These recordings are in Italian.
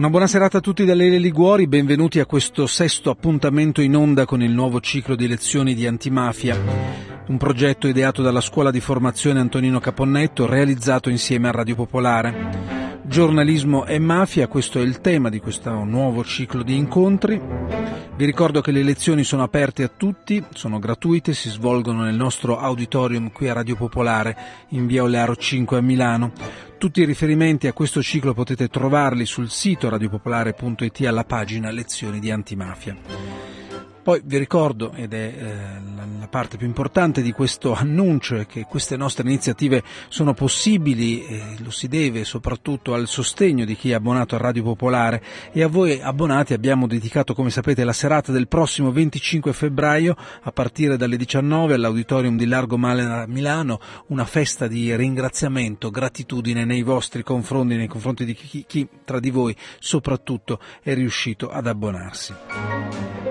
Una buona serata a tutti da Lele Liguori, benvenuti a questo sesto appuntamento in onda con il nuovo ciclo di lezioni di antimafia, un progetto ideato dalla scuola di formazione Antonino Caponnetto, realizzato insieme a Radio Popolare. Giornalismo e mafia, questo è il tema di questo nuovo ciclo di incontri. Vi ricordo che le lezioni sono aperte a tutti, sono gratuite, si svolgono nel nostro auditorium qui a Radio Popolare in via Olearo 5 a Milano. Tutti i riferimenti a questo ciclo potete trovarli sul sito radiopopolare.it alla pagina Lezioni di antimafia. Poi vi ricordo, ed è eh, la parte più importante di questo annuncio, è che queste nostre iniziative sono possibili e lo si deve soprattutto al sostegno di chi è abbonato a Radio Popolare e a voi abbonati abbiamo dedicato, come sapete, la serata del prossimo 25 febbraio a partire dalle 19 all'Auditorium di Largo Male Milano, una festa di ringraziamento, gratitudine nei vostri confronti, nei confronti di chi, chi tra di voi soprattutto è riuscito ad abbonarsi.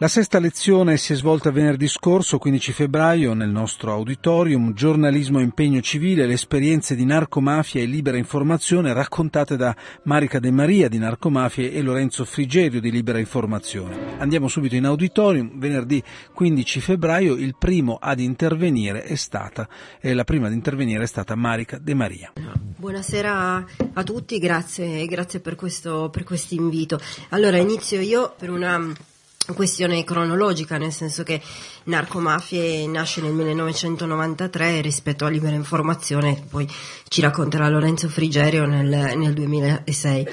La sesta lezione si è svolta venerdì scorso, 15 febbraio, nel nostro auditorium, giornalismo e impegno civile, le esperienze di narcomafia e libera informazione raccontate da Marica De Maria di Narcomafia e Lorenzo Frigerio di Libera Informazione. Andiamo subito in auditorium, venerdì 15 febbraio, il primo ad intervenire è stata, eh, la prima ad intervenire è stata Marica De Maria. Buonasera a tutti, grazie, grazie per questo per invito. Allora inizio io per una questione cronologica, nel senso che Narcomafie nasce nel 1993 rispetto a Libera Informazione, poi ci racconterà Lorenzo Frigerio nel, nel 2006.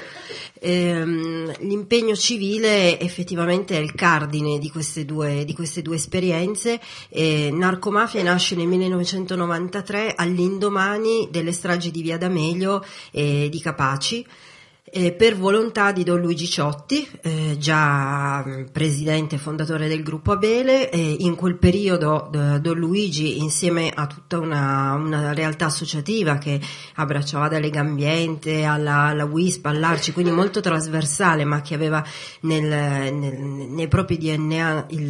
Ehm, l'impegno civile effettivamente è il cardine di queste due, di queste due esperienze. Eh, Narcomafia nasce nel 1993 all'indomani delle stragi di Via D'Amelio e di Capaci eh, per volontà di Don Luigi Ciotti, eh, già mm, presidente e fondatore del gruppo Abele, eh, in quel periodo Don Luigi insieme a tutta una, una, realtà associativa che abbracciava da Legambiente alla, alla WISP, all'Arci, quindi molto trasversale, ma che aveva nel, nel, nei propri DNA il,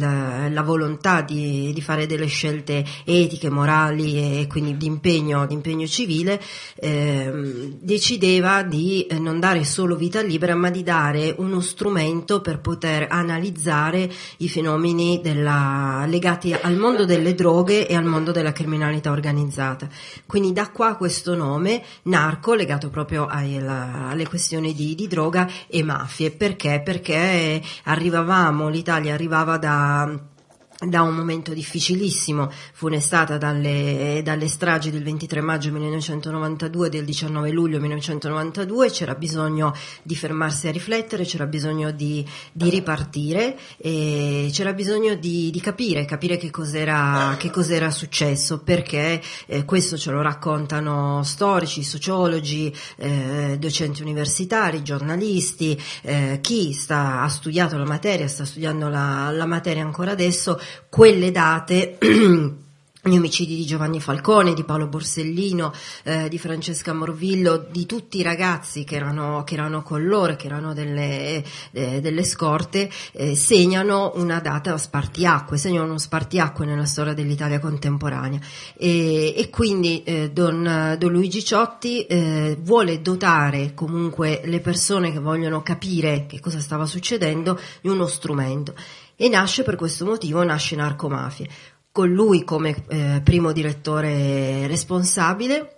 la volontà di, di, fare delle scelte etiche, morali e quindi di impegno, di impegno civile, ehm, decideva di eh, non dare vita libera, ma di dare uno strumento per poter analizzare i fenomeni della, legati al mondo delle droghe e al mondo della criminalità organizzata. Quindi da qua questo nome, narco, legato proprio ai, la, alle questioni di, di droga e mafie. Perché? Perché arrivavamo, l'Italia arrivava da da un momento difficilissimo, funestata dalle, dalle, stragi del 23 maggio 1992 e del 19 luglio 1992, c'era bisogno di fermarsi a riflettere, c'era bisogno di, di ripartire e c'era bisogno di, di capire, capire che cos'era, che cos'era successo, perché eh, questo ce lo raccontano storici, sociologi, eh, docenti universitari, giornalisti, eh, chi sta, ha studiato la materia, sta studiando la, la materia ancora adesso, quelle date gli omicidi di Giovanni Falcone, di Paolo Borsellino, eh, di Francesca Morvillo, di tutti i ragazzi che erano, che erano con loro, che erano delle, eh, delle scorte, eh, segnano una data spartiacque, segnano uno spartiacque nella storia dell'Italia contemporanea. E, e quindi eh, Don, Don, Luigi Ciotti eh, vuole dotare comunque le persone che vogliono capire che cosa stava succedendo di uno strumento e nasce per questo motivo, nasce Narcomafie, con lui come eh, primo direttore responsabile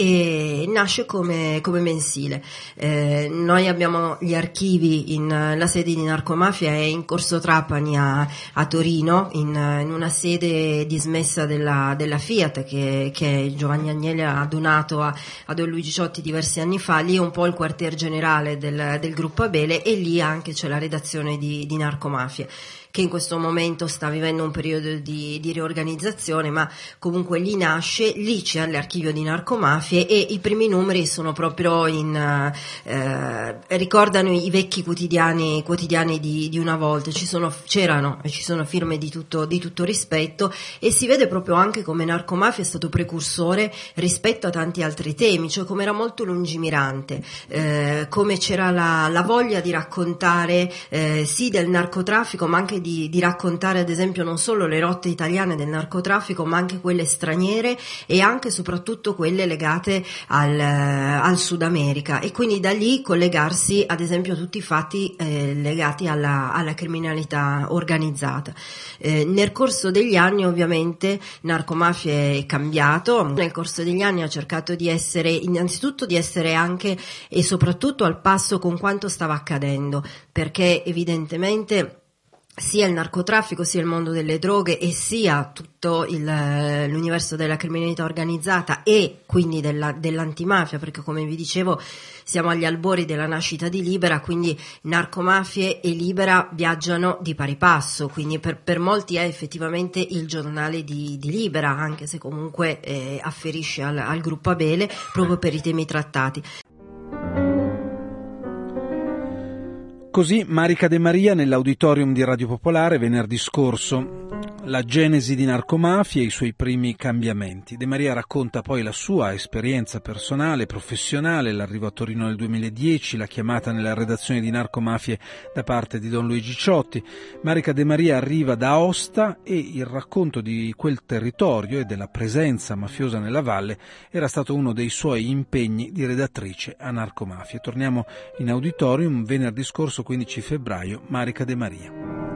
e nasce come, come mensile. Eh, noi abbiamo gli archivi in la sede di Narcomafia è in Corso Trapani a, a Torino, in, in, una sede dismessa della, della Fiat che, che, Giovanni Agnelli ha donato a, a, Don Luigi Ciotti diversi anni fa, lì è un po' il quartier generale del, del gruppo Abele e lì anche c'è la redazione di, di Narcomafia che in questo momento sta vivendo un periodo di, di riorganizzazione, ma comunque lì nasce, lì c'è l'archivio di narcomafie e i primi numeri sono proprio in, eh, ricordano i vecchi quotidiani, quotidiani di, di, una volta, sono, c'erano e ci sono firme di tutto, di tutto rispetto e si vede proprio anche come narcomafia è stato precursore rispetto a tanti altri temi, cioè come era molto lungimirante, eh, come c'era la, la, voglia di raccontare eh, sì del narcotraffico ma anche di, di, raccontare ad esempio non solo le rotte italiane del narcotraffico ma anche quelle straniere e anche e soprattutto quelle legate al, al Sud America e quindi da lì collegarsi ad esempio a tutti i fatti eh, legati alla, alla, criminalità organizzata. Eh, nel corso degli anni ovviamente Narcomafia è cambiato, nel corso degli anni ha cercato di essere innanzitutto di essere anche e soprattutto al passo con quanto stava accadendo perché evidentemente sia il narcotraffico, sia il mondo delle droghe e sia tutto il, l'universo della criminalità organizzata e quindi della, dell'antimafia, perché come vi dicevo siamo agli albori della nascita di Libera, quindi narcomafie e Libera viaggiano di pari passo, quindi per, per molti è effettivamente il giornale di, di Libera, anche se comunque eh, afferisce al, al gruppo Abele proprio per i temi trattati. Così Marica De Maria nell'auditorium di Radio Popolare venerdì scorso la genesi di narcomafia e i suoi primi cambiamenti. De Maria racconta poi la sua esperienza personale, professionale, l'arrivo a Torino nel 2010, la chiamata nella redazione di narcomafie da parte di Don Luigi Ciotti. Marica De Maria arriva da Aosta e il racconto di quel territorio e della presenza mafiosa nella valle era stato uno dei suoi impegni di redattrice a narcomafie. Torniamo in auditorium venerdì scorso 15 febbraio, Marica De Maria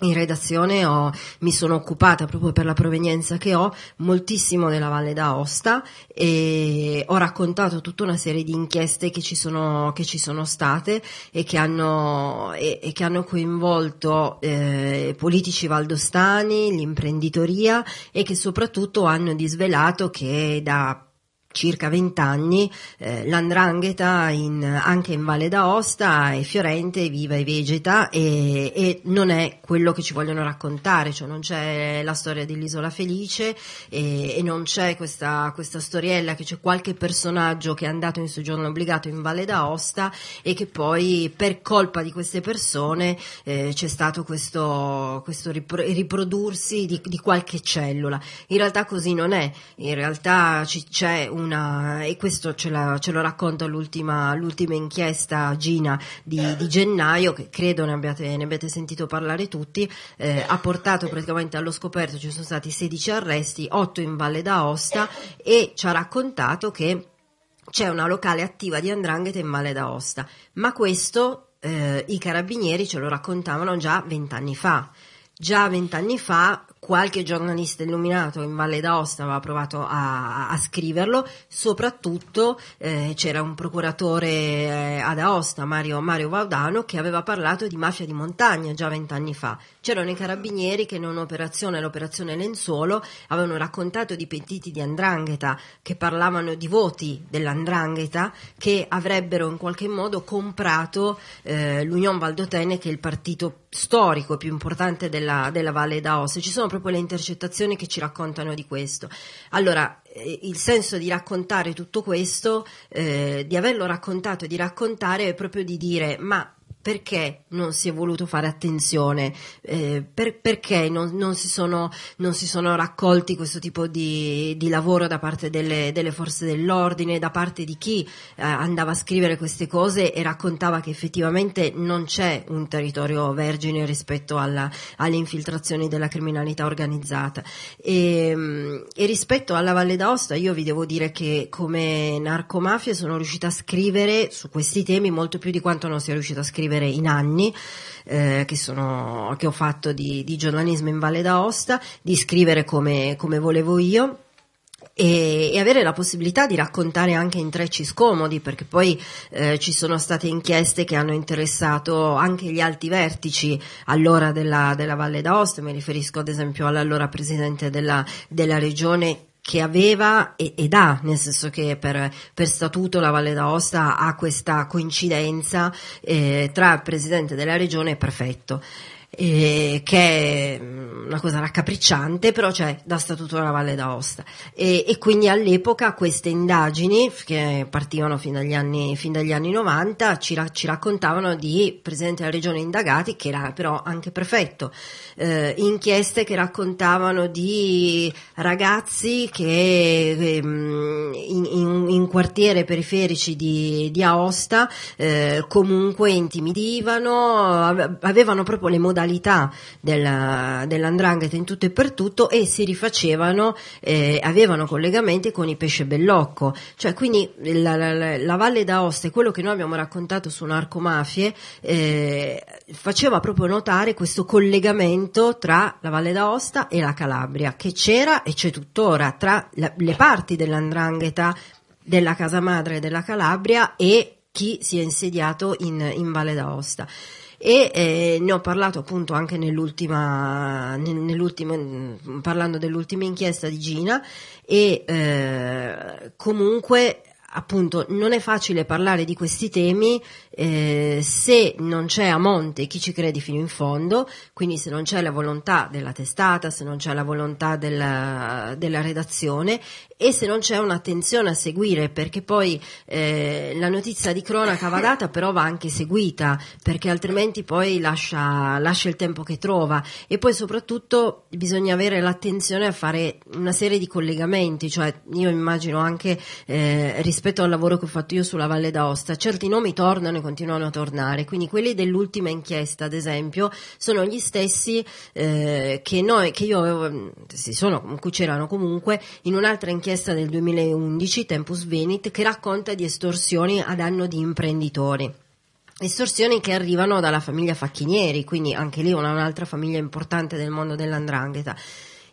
in redazione ho, mi sono occupata proprio per la provenienza che ho moltissimo della Valle d'Aosta e ho raccontato tutta una serie di inchieste che ci sono, che ci sono state e che hanno, e, e che hanno coinvolto eh, politici valdostani, l'imprenditoria e che soprattutto hanno disvelato che da circa vent'anni eh, l'andrangheta in, anche in Valle d'Aosta è fiorente, viva e vegeta e, e, non è quello che ci vogliono raccontare, cioè non c'è la storia dell'isola felice e, e non c'è questa, questa, storiella che c'è qualche personaggio che è andato in soggiorno obbligato in Valle d'Aosta e che poi per colpa di queste persone eh, c'è stato questo, questo riprodursi di, di, qualche cellula. In realtà così non è, in realtà c- c'è un una, e questo ce, la, ce lo racconta l'ultima, l'ultima, inchiesta Gina di, di, gennaio, che credo ne abbiate, ne abbiate sentito parlare tutti, eh, ha portato praticamente allo scoperto, ci sono stati 16 arresti, 8 in Valle d'Aosta e ci ha raccontato che c'è una locale attiva di Andrangheta in Valle d'Aosta, ma questo eh, i carabinieri ce lo raccontavano già vent'anni fa. Già vent'anni fa qualche giornalista illuminato in Valle d'Aosta aveva provato a, a scriverlo, soprattutto eh, c'era un procuratore eh, ad Aosta, Mario, Mario Vaudano, che aveva parlato di mafia di montagna già vent'anni fa. C'erano i carabinieri che in un'operazione, l'operazione Lenzuolo, avevano raccontato di pentiti di Andrangheta che parlavano di voti dell'Andrangheta che avrebbero in qualche modo comprato eh, l'Union Valdotene che è il partito storico più importante della, della Valle d'Aosta. Ci sono proprio le intercettazioni che ci raccontano di questo. Allora, eh, il senso di raccontare tutto questo, eh, di averlo raccontato e di raccontare è proprio di dire ma perché non si è voluto fare attenzione, eh, per, perché non, non, si sono, non, si sono, raccolti questo tipo di, di lavoro da parte delle, delle, forze dell'ordine, da parte di chi eh, andava a scrivere queste cose e raccontava che effettivamente non c'è un territorio vergine rispetto alla, alle infiltrazioni della criminalità organizzata. E, e rispetto alla Valle d'Aosta io vi devo dire che come narcomafia sono riuscita a scrivere su questi temi molto più di quanto non sia riuscita a scrivere scrivere in anni eh, che, sono, che, ho fatto di, di, giornalismo in Valle d'Aosta, di scrivere come, come volevo io. E, e, avere la possibilità di raccontare anche intrecci scomodi, perché poi eh, ci sono state inchieste che hanno interessato anche gli alti vertici allora della, della Valle d'Aosta, mi riferisco ad esempio all'allora presidente della, della regione che aveva ed ha, nel senso che per, per statuto la Valle d'Aosta ha questa coincidenza eh, tra il presidente della regione e il prefetto. Eh, che mm, una cosa raccapricciante, però c'è da Statuto della Valle d'Aosta. E, e quindi all'epoca queste indagini, che partivano fin dagli anni, fin dagli anni 90, ci, ci raccontavano di Presidente della Regione indagati, che era però anche prefetto, eh, inchieste che raccontavano di ragazzi che ehm, in, in, in, quartiere periferici di, di Aosta eh, comunque intimidivano, avevano proprio le modalità della, dell'andrangheta in tutto e per tutto e si rifacevano, eh, avevano collegamenti con i pesce bellocco. Cioè, quindi la, la, la Valle d'Aosta e quello che noi abbiamo raccontato su narcomafie eh, faceva proprio notare questo collegamento tra la Valle d'Aosta e la Calabria, che c'era e c'è tuttora tra la, le parti dell'andrangheta della casa madre della Calabria e chi si è insediato in, in Valle d'Aosta e eh, ne ho parlato appunto anche nell'ultima, nell'ultima, parlando dell'ultima inchiesta di Gina e eh, comunque appunto non è facile parlare di questi temi eh, se non c'è a monte chi ci crede fino in fondo, quindi se non c'è la volontà della testata, se non c'è la volontà della, della redazione e se non c'è un'attenzione a seguire, perché poi eh, la notizia di cronaca va data, però va anche seguita, perché altrimenti poi lascia, lascia il tempo che trova. E poi soprattutto bisogna avere l'attenzione a fare una serie di collegamenti, cioè io immagino anche eh, rispetto al lavoro che ho fatto io sulla Valle d'Aosta, certi nomi tornano e continuano a tornare, quindi quelli dell'ultima inchiesta, ad esempio, sono gli stessi eh, che noi, che io avevo, si sono, c'erano comunque in un'altra inchiesta del 2011, Tempus Venit, che racconta di estorsioni a danno di imprenditori. Estorsioni che arrivano dalla famiglia Facchinieri, quindi anche lì una, un'altra famiglia importante del mondo dell'andrangheta.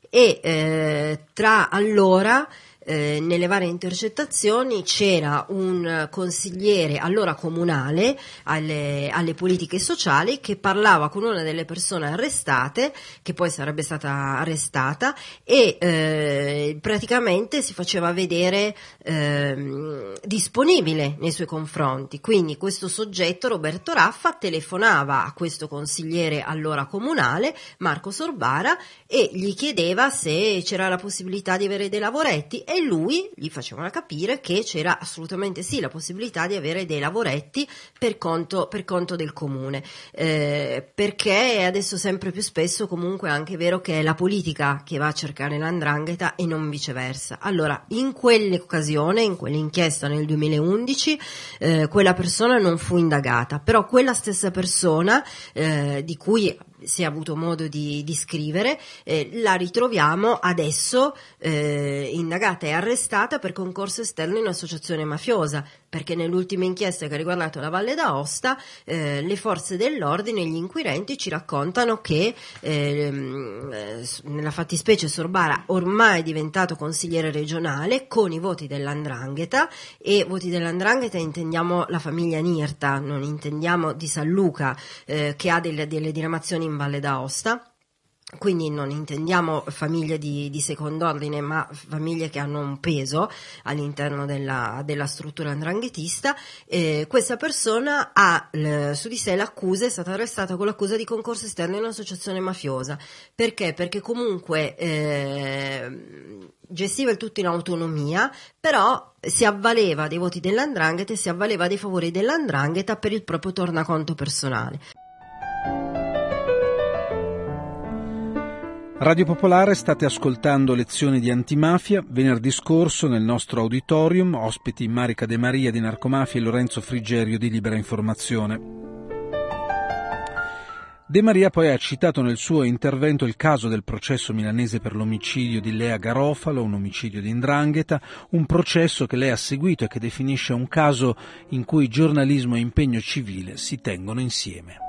E eh, tra allora eh, nelle varie intercettazioni c'era un consigliere allora comunale alle, alle, politiche sociali che parlava con una delle persone arrestate, che poi sarebbe stata arrestata, e eh, praticamente si faceva vedere eh, disponibile nei suoi confronti. Quindi questo soggetto, Roberto Raffa, telefonava a questo consigliere allora comunale, Marco Sorbara, e gli chiedeva se c'era la possibilità di avere dei lavoretti e lui gli faceva capire che c'era assolutamente sì la possibilità di avere dei lavoretti per conto, per conto del comune, eh, perché è adesso sempre più spesso comunque anche vero che è la politica che va a cercare l'andrangheta e non viceversa. Allora, in quell'occasione, in quell'inchiesta nel 2011, eh, quella persona non fu indagata, però quella stessa persona eh, di cui si è avuto modo di, di scrivere, eh, la ritroviamo adesso eh, indagata e arrestata per concorso esterno in associazione mafiosa, perché nell'ultima inchiesta che ha riguardato la Valle d'Aosta eh, le forze dell'ordine, gli inquirenti ci raccontano che ehm, eh, nella fattispecie Sorbara ormai è diventato consigliere regionale con i voti dell'Andrangheta e voti dell'Andrangheta intendiamo la famiglia Nirta, non intendiamo di San Luca eh, che ha delle, delle diramazioni in Valle d'Aosta. Quindi non intendiamo famiglie di, di, secondo ordine, ma famiglie che hanno un peso all'interno della, della struttura andranghetista. Eh, questa persona ha l, su di sé l'accusa, è stata arrestata con l'accusa di concorso esterno in un'associazione mafiosa. Perché? Perché comunque eh, gestiva il tutto in autonomia, però si avvaleva dei voti dell'andrangheta e si avvaleva dei favori dell'andrangheta per il proprio tornaconto personale. Radio Popolare state ascoltando lezioni di antimafia. Venerdì scorso nel nostro auditorium ospiti Marica De Maria di Narcomafia e Lorenzo Frigerio di Libera Informazione. De Maria poi ha citato nel suo intervento il caso del processo milanese per l'omicidio di Lea Garofalo, un omicidio di Indrangheta, un processo che lei ha seguito e che definisce un caso in cui giornalismo e impegno civile si tengono insieme.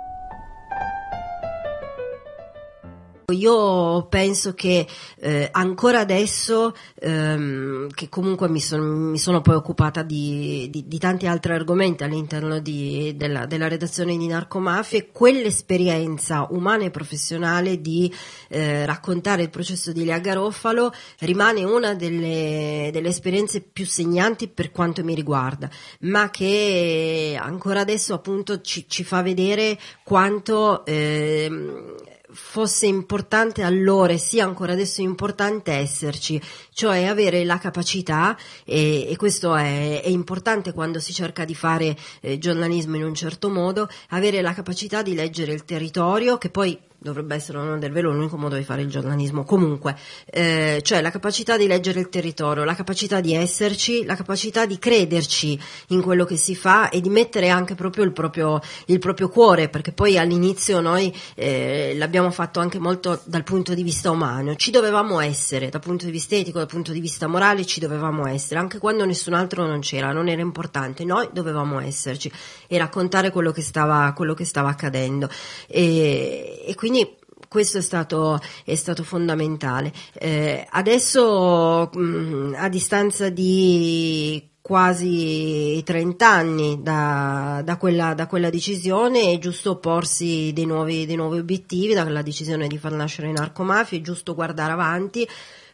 Io penso che eh, ancora adesso, ehm, che comunque mi, son, mi, sono poi occupata di, di, di tanti altri argomenti all'interno di, della, della, redazione di Narcomafie, quell'esperienza umana e professionale di eh, raccontare il processo di Lea Garofalo rimane una delle, delle, esperienze più segnanti per quanto mi riguarda, ma che ancora adesso appunto ci, ci fa vedere quanto... Eh, fosse importante allora e sia ancora adesso importante esserci, cioè avere la capacità, e, e questo è, è, importante quando si cerca di fare eh, giornalismo in un certo modo, avere la capacità di leggere il territorio, che poi dovrebbe essere non del velo l'unico modo di fare il giornalismo. Comunque, eh, cioè la capacità di leggere il territorio, la capacità di esserci, la capacità di crederci in quello che si fa e di mettere anche proprio il proprio, il proprio cuore, perché poi all'inizio noi eh, l'abbiamo fatto anche molto dal punto di vista umano. Ci dovevamo essere, dal punto di vista etico, dal punto di vista morale, ci dovevamo essere, anche quando nessun altro non c'era, non era importante. Noi dovevamo esserci e raccontare quello che stava, quello che stava accadendo. E, e quindi quindi questo è stato, è stato fondamentale. Eh, adesso mh, mm, a distanza di quasi 30 anni da, da, quella, da, quella, decisione è giusto porsi dei nuovi, dei nuovi obiettivi, dalla decisione di far nascere narcomafia, è giusto guardare avanti,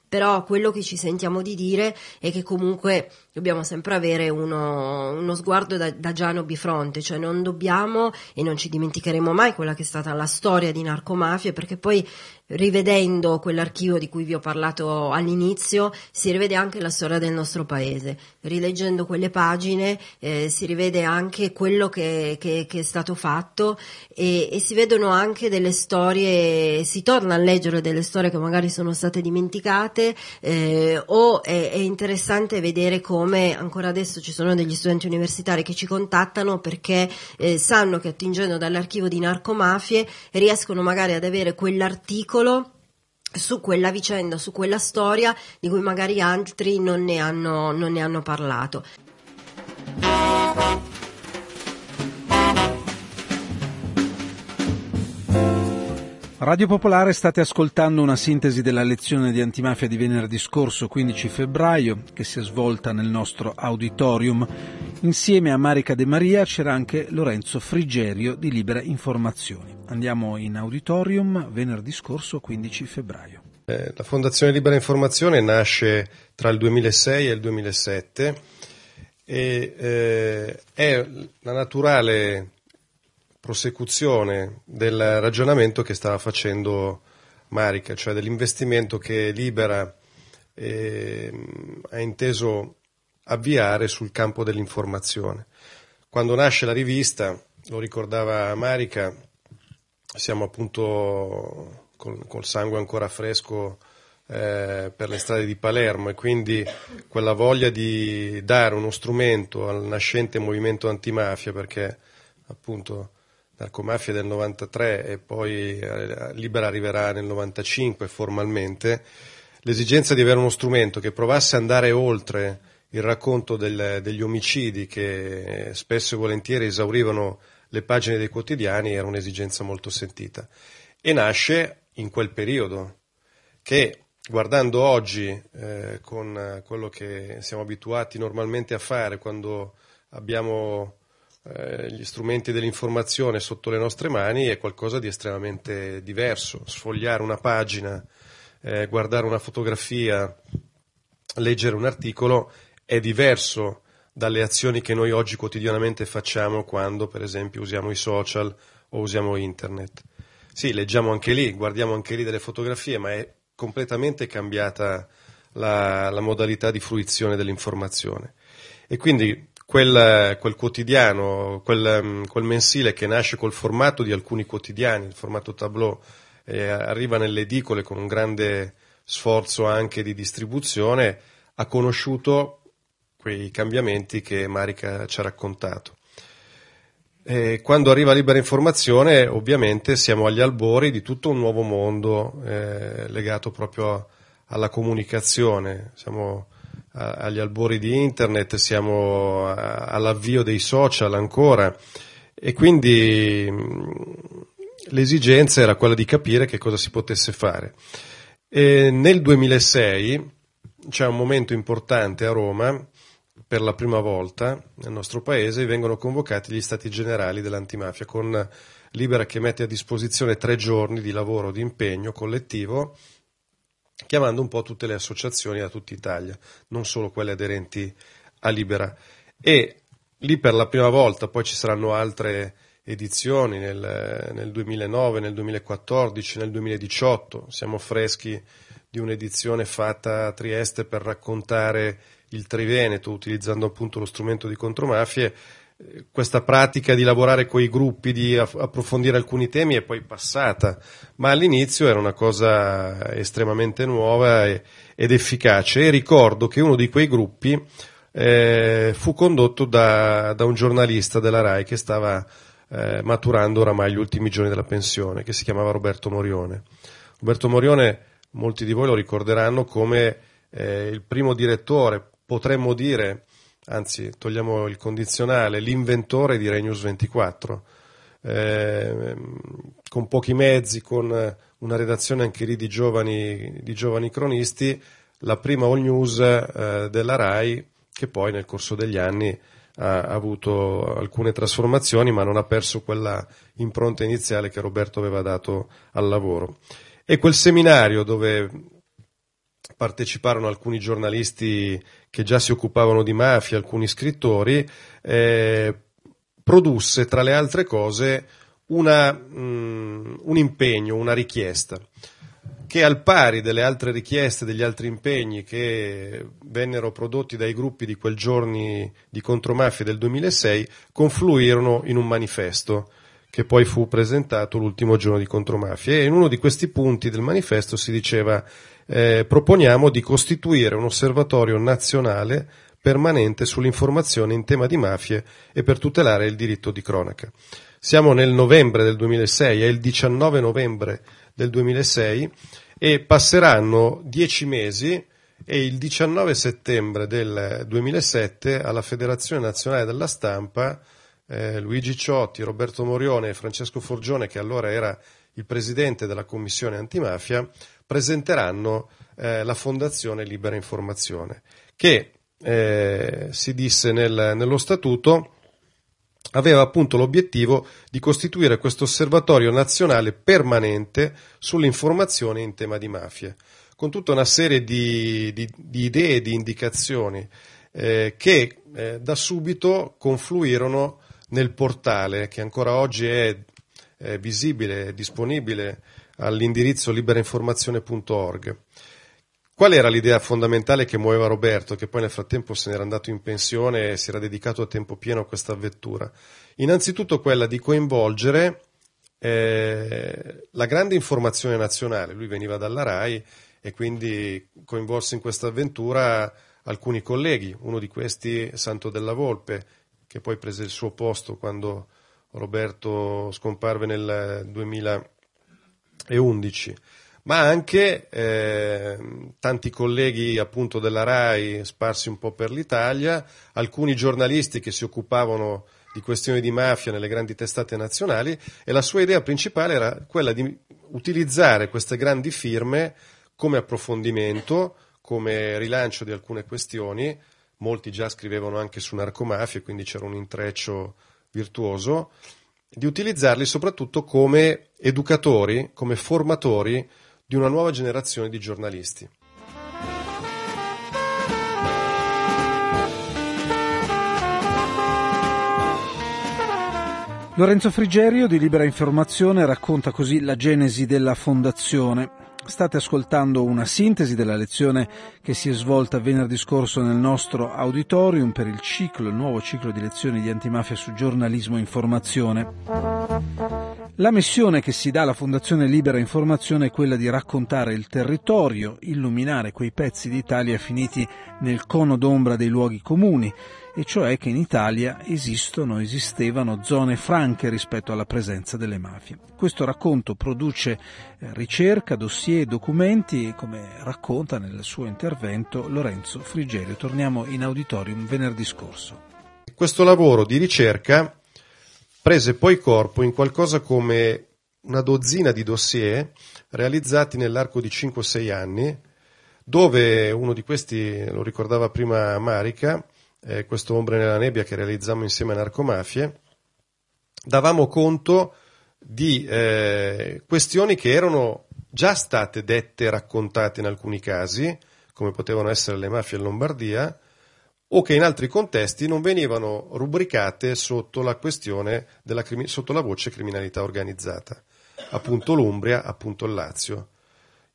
però quello che ci sentiamo di dire è che comunque dobbiamo sempre avere uno, uno sguardo da, da Giano bifronte, cioè non dobbiamo e non ci dimenticheremo mai quella che è stata la storia di narcomafie, perché poi rivedendo quell'archivio di cui vi ho parlato all'inizio, si rivede anche la storia del nostro paese. Rileggendo quelle pagine eh, si rivede anche quello che, che, che è stato fatto e, e, si vedono anche delle storie, si torna a leggere delle storie che magari sono state dimenticate eh, o è, è interessante vedere come ancora adesso ci sono degli studenti universitari che ci contattano perché eh, sanno che attingendo dall'archivio di narcomafie riescono magari ad avere quell'articolo articolo su quella vicenda, su quella storia di cui magari altri non ne hanno, non ne hanno parlato. Radio Popolare state ascoltando una sintesi della lezione di antimafia di venerdì scorso 15 febbraio che si è svolta nel nostro auditorium. Insieme a Marica De Maria c'era anche Lorenzo Frigerio di Libera Informazioni. Andiamo in auditorium venerdì scorso 15 febbraio. Eh, la Fondazione Libera Informazione nasce tra il 2006 e il 2007 e eh, è la naturale prosecuzione del ragionamento che stava facendo Marica, cioè dell'investimento che Libera eh, ha inteso avviare sul campo dell'informazione. Quando nasce la rivista, lo ricordava Marica, siamo appunto col, col sangue ancora fresco eh, per le strade di Palermo e quindi quella voglia di dare uno strumento al nascente movimento antimafia perché appunto narcomafia del 93 e poi eh, Libera arriverà nel 95 formalmente, l'esigenza di avere uno strumento che provasse ad andare oltre il racconto del, degli omicidi che spesso e volentieri esaurivano le pagine dei quotidiani era un'esigenza molto sentita. E nasce in quel periodo che guardando oggi eh, con quello che siamo abituati normalmente a fare quando abbiamo eh, gli strumenti dell'informazione sotto le nostre mani è qualcosa di estremamente diverso. Sfogliare una pagina, eh, guardare una fotografia, leggere un articolo è diverso dalle azioni che noi oggi quotidianamente facciamo quando, per esempio, usiamo i social o usiamo internet. Sì, leggiamo anche lì, guardiamo anche lì delle fotografie, ma è completamente cambiata la, la modalità di fruizione dell'informazione. E quindi quel, quel quotidiano, quel, mm, quel, mensile che nasce col formato di alcuni quotidiani, il formato tableau, eh, arriva nelle edicole con un grande sforzo anche di distribuzione, ha conosciuto quei cambiamenti che Marica ci ha raccontato. E quando arriva Libera Informazione, ovviamente siamo agli albori di tutto un nuovo mondo eh, legato proprio alla comunicazione. Siamo agli albori di internet, siamo all'avvio dei social ancora e quindi l'esigenza era quella di capire che cosa si potesse fare. E nel 2006 c'è un momento importante a Roma, per la prima volta nel nostro paese vengono convocati gli stati generali dell'antimafia con Libera che mette a disposizione tre giorni di lavoro, di impegno collettivo chiamando un po' tutte le associazioni da tutta Italia, non solo quelle aderenti a Libera. E lì per la prima volta, poi ci saranno altre edizioni nel, nel 2009, nel 2014, nel 2018. Siamo freschi di un'edizione fatta a Trieste per raccontare il Triveneto utilizzando appunto lo strumento di contromafie. Questa pratica di lavorare con i gruppi, di approfondire alcuni temi è poi passata, ma all'inizio era una cosa estremamente nuova ed efficace e ricordo che uno di quei gruppi eh, fu condotto da, da, un giornalista della RAI che stava eh, maturando oramai gli ultimi giorni della pensione, che si chiamava Roberto Morione. Roberto Morione, molti di voi lo ricorderanno come eh, il primo direttore, potremmo dire, anzi togliamo il condizionale, l'inventore di Renews 24. Eh, con pochi mezzi, con una redazione anche lì di giovani, di giovani cronisti, la prima all news eh, della RAI, che poi nel corso degli anni ha avuto alcune trasformazioni, ma non ha perso quella impronta iniziale che Roberto aveva dato al lavoro. E quel seminario dove parteciparono alcuni giornalisti che già si occupavano di mafia, alcuni scrittori, eh, produsse tra le altre cose una, mh, un impegno, una richiesta che al pari delle altre richieste, degli altri impegni che vennero prodotti dai gruppi di quel giorni di contromafia del 2006, confluirono in un manifesto che poi fu presentato l'ultimo giorno di contromafia. E in uno di questi punti del manifesto si diceva eh, proponiamo di costituire un osservatorio nazionale permanente sull'informazione in tema di mafie e per tutelare il diritto di cronaca. Siamo nel novembre del 2006, è il 19 novembre del 2006 e passeranno dieci mesi e il 19 settembre del 2007 alla Federazione Nazionale della Stampa eh, Luigi Ciotti, Roberto Morione e Francesco Forgione, che allora era il presidente della Commissione Antimafia, presenteranno eh, la Fondazione Libera Informazione, che eh, si disse nel, nello statuto aveva appunto l'obiettivo di costituire questo osservatorio nazionale permanente sull'informazione in tema di mafie, con tutta una serie di, di, di idee e di indicazioni eh, che eh, da subito confluirono nel portale che ancora oggi è, è visibile, è disponibile all'indirizzo liberainformazione.org. Qual era l'idea fondamentale che muoveva Roberto, che poi nel frattempo se n'era andato in pensione e si era dedicato a tempo pieno a questa avventura? Innanzitutto quella di coinvolgere eh, la grande informazione nazionale. Lui veniva dalla RAI e quindi coinvolse in questa avventura alcuni colleghi, uno di questi Santo della Volpe, che poi prese il suo posto quando Roberto scomparve nel 2011 ma anche eh, tanti colleghi appunto della RAI sparsi un po' per l'Italia, alcuni giornalisti che si occupavano di questioni di mafia nelle grandi testate nazionali e la sua idea principale era quella di utilizzare queste grandi firme come approfondimento, come rilancio di alcune questioni, molti già scrivevano anche su narcomafia, quindi c'era un intreccio virtuoso, di utilizzarli soprattutto come educatori, come formatori di una nuova generazione di giornalisti. Lorenzo Frigerio di Libera Informazione racconta così la genesi della fondazione. State ascoltando una sintesi della lezione che si è svolta venerdì scorso nel nostro auditorium per il ciclo, il nuovo ciclo di lezioni di antimafia su giornalismo e informazione. La missione che si dà alla Fondazione Libera Informazione è quella di raccontare il territorio, illuminare quei pezzi d'Italia finiti nel cono d'ombra dei luoghi comuni, e cioè che in Italia esistono, esistevano zone franche rispetto alla presenza delle mafie. Questo racconto produce eh, ricerca, dossier, documenti come racconta nel suo intervento Lorenzo Frigerio. Torniamo in auditorium venerdì scorso. Questo lavoro di ricerca prese poi corpo in qualcosa come una dozzina di dossier realizzati nell'arco di 5-6 anni, dove uno di questi, lo ricordava prima Marica, eh, questo Ombre nella nebbia che realizzammo insieme a Narcomafie, davamo conto di eh, questioni che erano già state dette e raccontate in alcuni casi, come potevano essere le mafie in Lombardia, o che in altri contesti non venivano rubricate sotto la della, sotto la voce criminalità organizzata. Appunto l'Umbria, appunto il Lazio.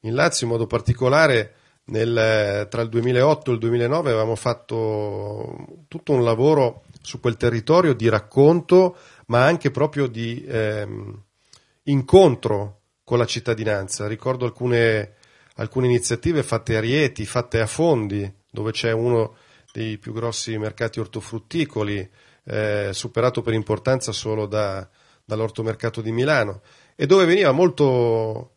In Lazio in modo particolare nel, tra il 2008 e il 2009 avevamo fatto tutto un lavoro su quel territorio di racconto, ma anche proprio di ehm, incontro con la cittadinanza. Ricordo alcune, alcune iniziative fatte a Rieti, fatte a Fondi, dove c'è uno dei più grossi mercati ortofrutticoli, eh, superato per importanza solo da, dall'ortomercato di Milano, e dove veniva molto,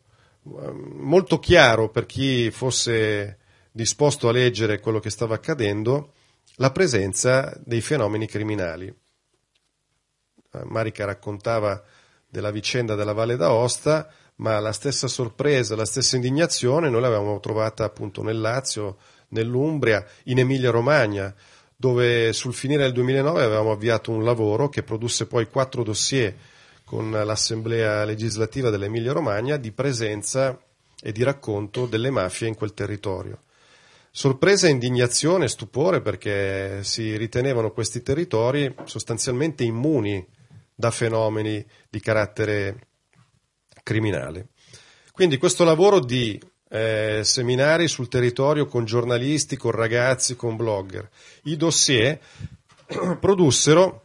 molto chiaro per chi fosse disposto a leggere quello che stava accadendo la presenza dei fenomeni criminali. Eh, Marica raccontava della vicenda della Valle d'Aosta, ma la stessa sorpresa, la stessa indignazione noi l'avevamo trovata appunto nel Lazio, nell'Umbria, in Emilia-Romagna, dove sul finire del 2009 avevamo avviato un lavoro che produsse poi quattro dossier con l'Assemblea legislativa dell'Emilia-Romagna di presenza e di racconto delle mafie in quel territorio. Sorpresa, indignazione, stupore perché si ritenevano questi territori sostanzialmente immuni da fenomeni di carattere criminale. Quindi questo lavoro di eh, seminari sul territorio con giornalisti, con ragazzi, con blogger, i dossier produssero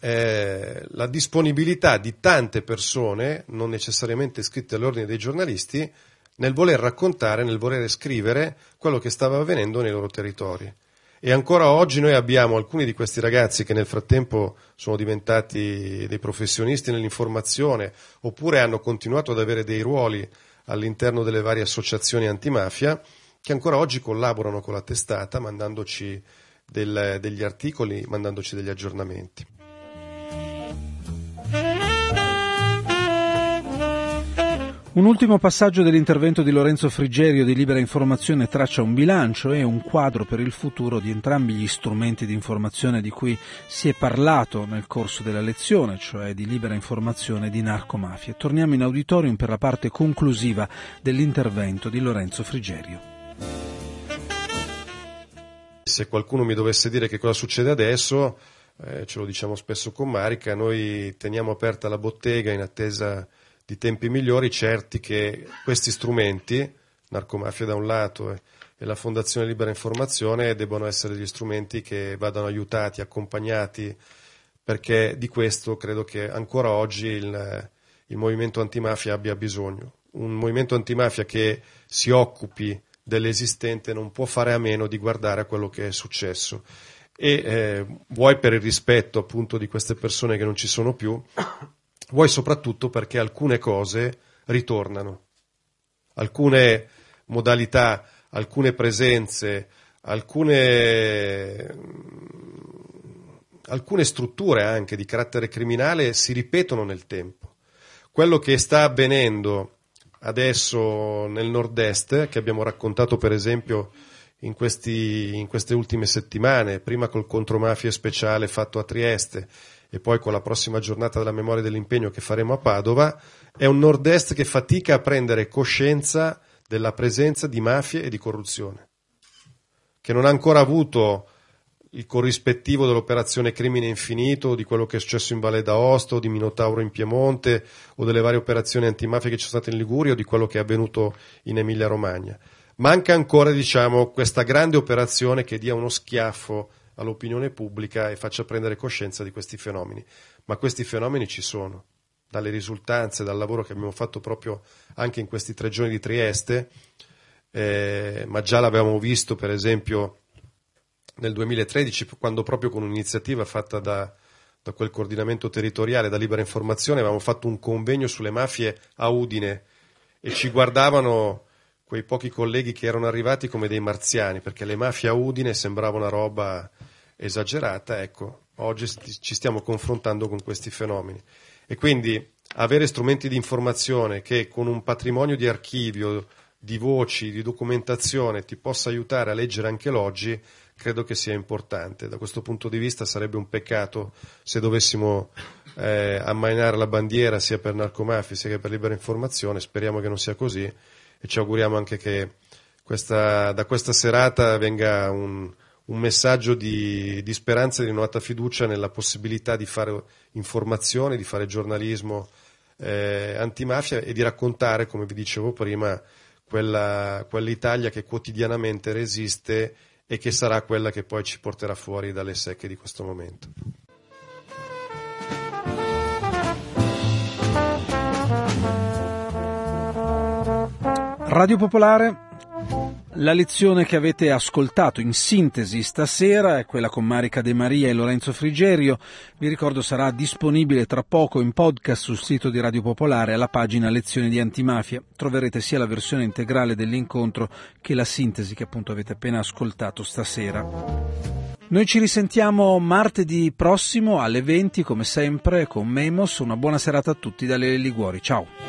eh, la disponibilità di tante persone, non necessariamente iscritte all'ordine dei giornalisti, nel voler raccontare, nel voler scrivere quello che stava avvenendo nei loro territori. E ancora oggi noi abbiamo alcuni di questi ragazzi che nel frattempo sono diventati dei professionisti nell'informazione oppure hanno continuato ad avere dei ruoli all'interno delle varie associazioni antimafia che ancora oggi collaborano con la testata mandandoci del, degli articoli, mandandoci degli aggiornamenti. Un ultimo passaggio dell'intervento di Lorenzo Frigerio di Libera Informazione traccia un bilancio e un quadro per il futuro di entrambi gli strumenti di informazione di cui si è parlato nel corso della lezione, cioè di Libera Informazione e di narcomafia. Torniamo in auditorium per la parte conclusiva dell'intervento di Lorenzo Frigerio. Se qualcuno mi dovesse dire che cosa succede adesso, eh, ce lo diciamo spesso con Marica, noi teniamo aperta la bottega in attesa di tempi migliori, certi che questi strumenti, narcomafia da un lato e, e la Fondazione Libera Informazione, debbano essere gli strumenti che vadano aiutati, accompagnati, perché di questo credo che ancora oggi il, il movimento antimafia abbia bisogno. Un movimento antimafia che si occupi dell'esistente non può fare a meno di guardare a quello che è successo e eh, vuoi per il rispetto appunto di queste persone che non ci sono più, vuoi soprattutto perché alcune cose ritornano, alcune modalità, alcune presenze, alcune, alcune strutture anche di carattere criminale si ripetono nel tempo. Quello che sta avvenendo adesso nel nord-est, che abbiamo raccontato per esempio in, questi, in queste ultime settimane, prima col contromafia speciale fatto a Trieste e poi con la prossima giornata della memoria dell'impegno che faremo a Padova, è un nord-est che fatica a prendere coscienza della presenza di mafie e di corruzione, che non ha ancora avuto il corrispettivo dell'operazione Crimine Infinito, di quello che è successo in Valle d'Aosto, di Minotauro in Piemonte, o delle varie operazioni antimafia che ci sono state in Liguria, o di quello che è avvenuto in Emilia Romagna. Manca ancora, diciamo, questa grande operazione che dia uno schiaffo all'opinione pubblica e faccia prendere coscienza di questi fenomeni. Ma questi fenomeni ci sono, dalle risultanze, dal lavoro che abbiamo fatto proprio anche in questi tre giorni di Trieste, eh, ma già l'avevamo visto per esempio nel 2013, quando proprio con un'iniziativa fatta da, da quel coordinamento territoriale, da Libera Informazione, avevamo fatto un convegno sulle mafie a Udine e ci guardavano quei pochi colleghi che erano arrivati come dei marziani, perché le mafie a Udine sembrava una roba esagerata, ecco, oggi ci stiamo confrontando con questi fenomeni. E quindi avere strumenti di informazione che con un patrimonio di archivio, di voci, di documentazione ti possa aiutare a leggere anche l'oggi, credo che sia importante. Da questo punto di vista sarebbe un peccato se dovessimo eh, ammainare la bandiera sia per narcomafia sia che per libera informazione, speriamo che non sia così e ci auguriamo anche che questa, da questa serata venga un, un messaggio di, di speranza e di rinnovata fiducia nella possibilità di fare informazione, di fare giornalismo eh, antimafia e di raccontare, come vi dicevo prima, quella, quell'Italia che quotidianamente resiste e che sarà quella che poi ci porterà fuori dalle secche di questo momento. Radio Popolare la lezione che avete ascoltato in sintesi stasera è quella con Marica De Maria e Lorenzo Frigerio. Vi ricordo sarà disponibile tra poco in podcast sul sito di Radio Popolare alla pagina Lezioni di Antimafia. Troverete sia la versione integrale dell'incontro che la sintesi che appunto avete appena ascoltato stasera. Noi ci risentiamo martedì prossimo alle 20 come sempre con Memos. Una buona serata a tutti dalle Liguori. Ciao!